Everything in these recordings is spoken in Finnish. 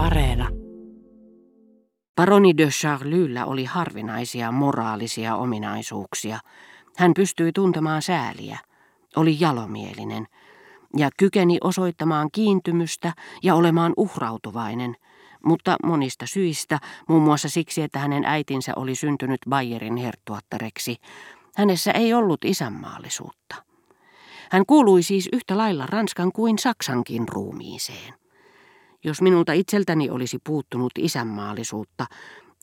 Areena. Paroni de Charlyllä oli harvinaisia moraalisia ominaisuuksia. Hän pystyi tuntemaan sääliä, oli jalomielinen ja kykeni osoittamaan kiintymystä ja olemaan uhrautuvainen, mutta monista syistä, muun muassa siksi, että hänen äitinsä oli syntynyt Bayerin herttuattareksi, hänessä ei ollut isänmaallisuutta. Hän kuului siis yhtä lailla Ranskan kuin Saksankin ruumiiseen. Jos minulta itseltäni olisi puuttunut isänmaallisuutta,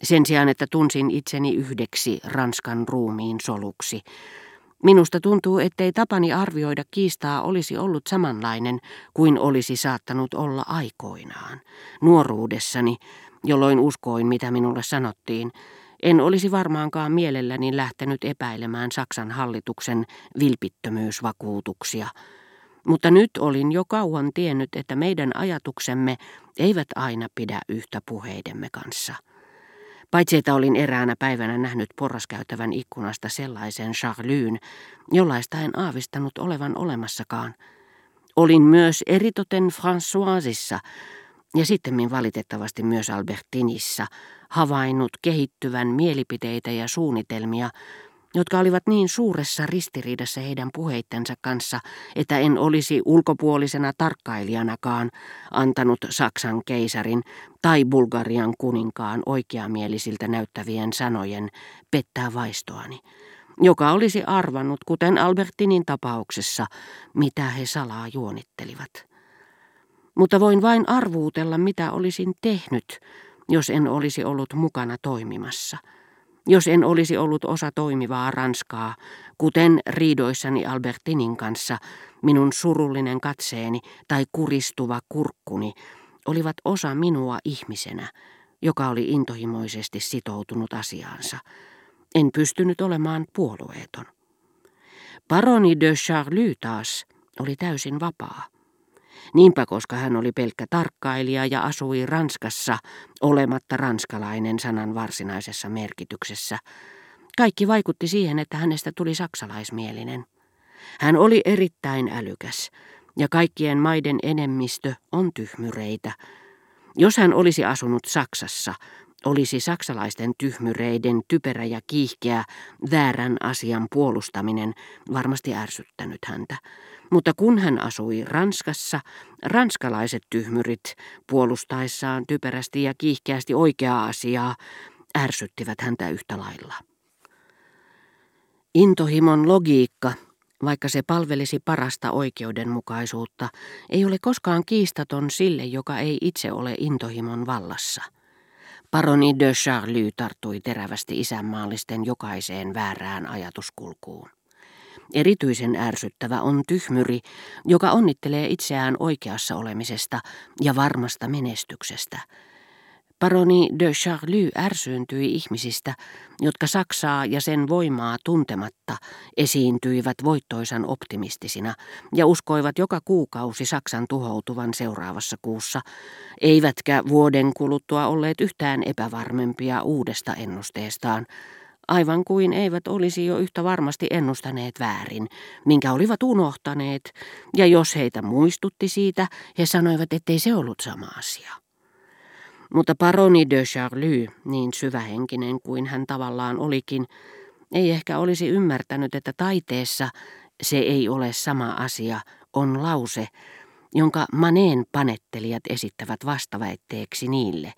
sen sijaan että tunsin itseni yhdeksi Ranskan ruumiin soluksi, Minusta tuntuu, ettei tapani arvioida kiistaa olisi ollut samanlainen kuin olisi saattanut olla aikoinaan. Nuoruudessani, jolloin uskoin mitä minulle sanottiin, en olisi varmaankaan mielelläni lähtenyt epäilemään Saksan hallituksen vilpittömyysvakuutuksia. Mutta nyt olin jo kauan tiennyt, että meidän ajatuksemme eivät aina pidä yhtä puheidemme kanssa. Paitsi että olin eräänä päivänä nähnyt porraskäytävän ikkunasta sellaisen Charlyyn, jollaista en aavistanut olevan olemassakaan. Olin myös eritoten Françoisissa ja sitten valitettavasti myös Albertinissa havainnut kehittyvän mielipiteitä ja suunnitelmia, jotka olivat niin suuressa ristiriidassa heidän puheittensa kanssa, että en olisi ulkopuolisena tarkkailijanakaan antanut Saksan keisarin tai Bulgarian kuninkaan oikeamielisiltä näyttävien sanojen pettää vaistoani, joka olisi arvannut, kuten Albertinin tapauksessa, mitä he salaa juonittelivat. Mutta voin vain arvuutella, mitä olisin tehnyt, jos en olisi ollut mukana toimimassa – jos en olisi ollut osa toimivaa Ranskaa, kuten riidoissani Albertinin kanssa, minun surullinen katseeni tai kuristuva kurkkuni olivat osa minua ihmisenä, joka oli intohimoisesti sitoutunut asiaansa. En pystynyt olemaan puolueeton. Paroni de Charlie taas oli täysin vapaa. Niinpä koska hän oli pelkkä tarkkailija ja asui Ranskassa, olematta ranskalainen sanan varsinaisessa merkityksessä. Kaikki vaikutti siihen, että hänestä tuli saksalaismielinen. Hän oli erittäin älykäs, ja kaikkien maiden enemmistö on tyhmyreitä. Jos hän olisi asunut Saksassa, olisi saksalaisten tyhmyreiden typerä ja kiihkeä väärän asian puolustaminen varmasti ärsyttänyt häntä. Mutta kun hän asui Ranskassa, ranskalaiset tyhmyrit puolustaessaan typerästi ja kiihkeästi oikeaa asiaa ärsyttivät häntä yhtä lailla. Intohimon logiikka, vaikka se palvelisi parasta oikeudenmukaisuutta, ei ole koskaan kiistaton sille, joka ei itse ole intohimon vallassa. Paroni de Charlie tarttui terävästi isänmaallisten jokaiseen väärään ajatuskulkuun. Erityisen ärsyttävä on tyhmyri, joka onnittelee itseään oikeassa olemisesta ja varmasta menestyksestä. Paroni de Charlie ärsyyntyi ihmisistä, jotka Saksaa ja sen voimaa tuntematta esiintyivät voittoisan optimistisina ja uskoivat joka kuukausi Saksan tuhoutuvan seuraavassa kuussa, eivätkä vuoden kuluttua olleet yhtään epävarmempia uudesta ennusteestaan, aivan kuin eivät olisi jo yhtä varmasti ennustaneet väärin, minkä olivat unohtaneet, ja jos heitä muistutti siitä, he sanoivat, ettei se ollut sama asia. Mutta paroni de Charlie, niin syvähenkinen kuin hän tavallaan olikin, ei ehkä olisi ymmärtänyt, että taiteessa se ei ole sama asia, on lause, jonka maneen panettelijat esittävät vastaväitteeksi niille,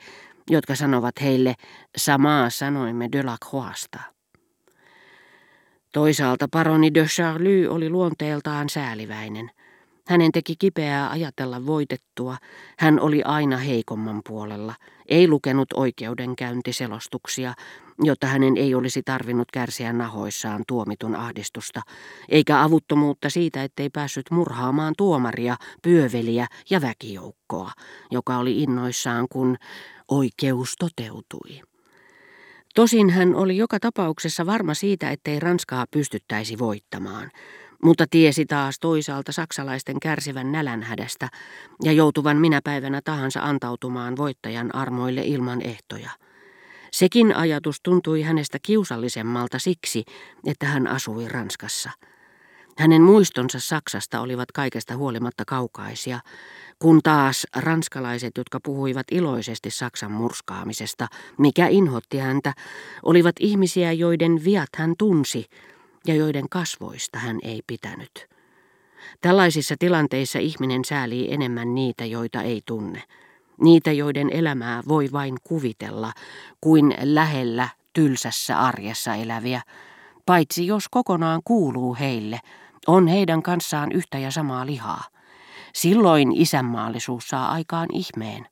jotka sanovat heille samaa sanoimme de la Croixta. Toisaalta paroni de Charlie oli luonteeltaan sääliväinen. Hänen teki kipeää ajatella voitettua. Hän oli aina heikomman puolella. Ei lukenut oikeudenkäyntiselostuksia, jotta hänen ei olisi tarvinnut kärsiä nahoissaan tuomitun ahdistusta, eikä avuttomuutta siitä, ettei päässyt murhaamaan tuomaria, pyöveliä ja väkijoukkoa, joka oli innoissaan, kun oikeus toteutui. Tosin hän oli joka tapauksessa varma siitä, ettei Ranskaa pystyttäisi voittamaan, mutta tiesi taas toisaalta saksalaisten kärsivän nälänhädästä ja joutuvan minä päivänä tahansa antautumaan voittajan armoille ilman ehtoja. Sekin ajatus tuntui hänestä kiusallisemmalta siksi, että hän asui Ranskassa. Hänen muistonsa Saksasta olivat kaikesta huolimatta kaukaisia, kun taas ranskalaiset, jotka puhuivat iloisesti Saksan murskaamisesta, mikä inhotti häntä, olivat ihmisiä, joiden viat hän tunsi ja joiden kasvoista hän ei pitänyt. Tällaisissa tilanteissa ihminen säälii enemmän niitä, joita ei tunne. Niitä, joiden elämää voi vain kuvitella, kuin lähellä tylsässä arjessa eläviä, paitsi jos kokonaan kuuluu heille, on heidän kanssaan yhtä ja samaa lihaa. Silloin isänmaallisuus saa aikaan ihmeen.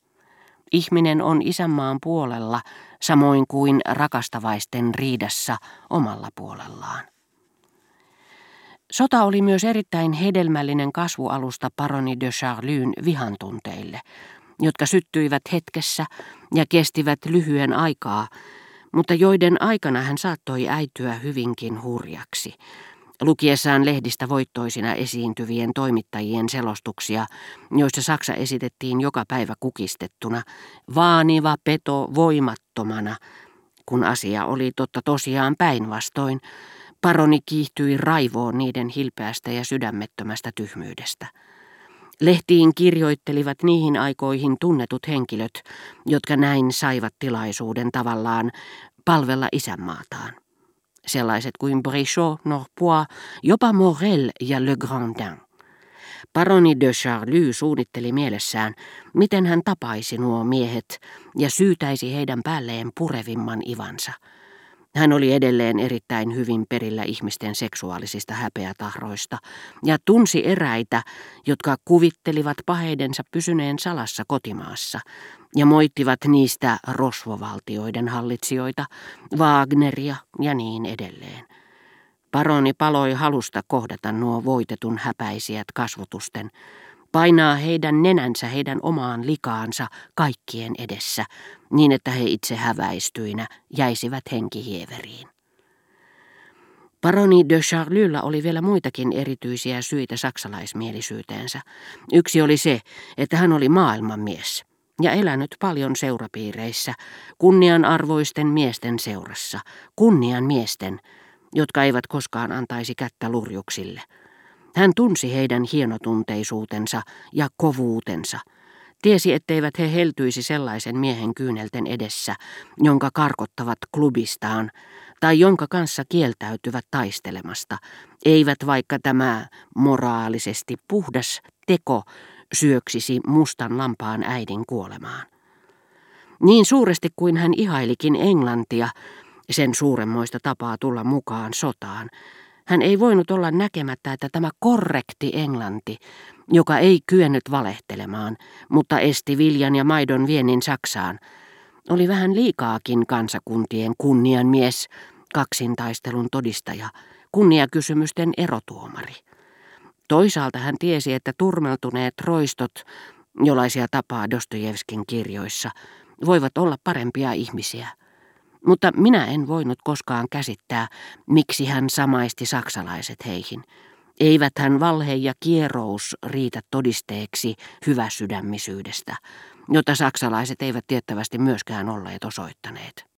Ihminen on isänmaan puolella, samoin kuin rakastavaisten riidassa omalla puolellaan. Sota oli myös erittäin hedelmällinen kasvualusta paroni de Charlyn vihantunteille, jotka syttyivät hetkessä ja kestivät lyhyen aikaa, mutta joiden aikana hän saattoi äityä hyvinkin hurjaksi. Lukiessaan lehdistä voittoisina esiintyvien toimittajien selostuksia, joissa Saksa esitettiin joka päivä kukistettuna, vaaniva peto voimattomana, kun asia oli totta tosiaan päinvastoin, paroni kiihtyi raivoon niiden hilpeästä ja sydämettömästä tyhmyydestä. Lehtiin kirjoittelivat niihin aikoihin tunnetut henkilöt, jotka näin saivat tilaisuuden tavallaan palvella isänmaataan. Sellaiset kuin Brichot, Norpois, jopa Morel ja Le Grandin. Paroni de Charlie suunnitteli mielessään, miten hän tapaisi nuo miehet ja syytäisi heidän päälleen purevimman ivansa – hän oli edelleen erittäin hyvin perillä ihmisten seksuaalisista häpeätahroista ja tunsi eräitä, jotka kuvittelivat paheidensa pysyneen salassa kotimaassa ja moittivat niistä rosvovaltioiden hallitsijoita, Wagneria ja niin edelleen. Paroni paloi halusta kohdata nuo voitetun häpäisijät kasvotusten, painaa heidän nenänsä heidän omaan likaansa kaikkien edessä, niin että he itse häväistyinä jäisivät henkihieveriin. Paroni de Charlylla oli vielä muitakin erityisiä syitä saksalaismielisyyteensä. Yksi oli se, että hän oli maailmanmies ja elänyt paljon seurapiireissä, kunnianarvoisten miesten seurassa, kunnian miesten, jotka eivät koskaan antaisi kättä lurjuksille – hän tunsi heidän hienotunteisuutensa ja kovuutensa. Tiesi, etteivät he heltyisi sellaisen miehen kyynelten edessä, jonka karkottavat klubistaan, tai jonka kanssa kieltäytyvät taistelemasta, eivät vaikka tämä moraalisesti puhdas teko syöksisi mustan lampaan äidin kuolemaan. Niin suuresti kuin hän ihailikin Englantia, sen suuremmoista tapaa tulla mukaan sotaan, hän ei voinut olla näkemättä, että tämä korrekti englanti, joka ei kyennyt valehtelemaan, mutta esti viljan ja maidon viennin Saksaan, oli vähän liikaakin kansakuntien kunnianmies, kaksintaistelun todistaja, kunniakysymysten erotuomari. Toisaalta hän tiesi, että turmeltuneet roistot, jollaisia tapaa Dostojevskin kirjoissa, voivat olla parempia ihmisiä – mutta minä en voinut koskaan käsittää, miksi hän samaisti saksalaiset heihin. Eivät hän valhe ja kierous riitä todisteeksi hyväsydämisyydestä, jota saksalaiset eivät tiettävästi myöskään olleet osoittaneet.